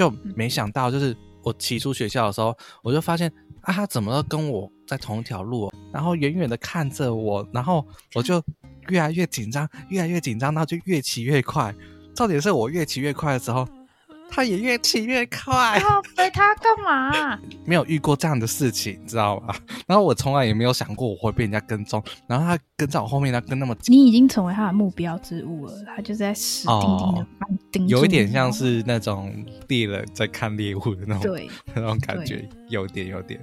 就没想到，就是我骑出学校的时候，我就发现啊，他怎么跟我在同一条路，然后远远的看着我，然后我就越来越紧张，越来越紧张，然后就越骑越快。重点是我越骑越快的时候。他也越骑越快，要追他干嘛？没有遇过这样的事情，知道吧？然后我从来也没有想过我会被人家跟踪，然后他跟在我后面，他跟那么近，你已经成为他的目标之物了，他就是在死盯盯的盯、哦、有一点像是那种猎人在看猎物的那种，对，那种感觉，有点有点。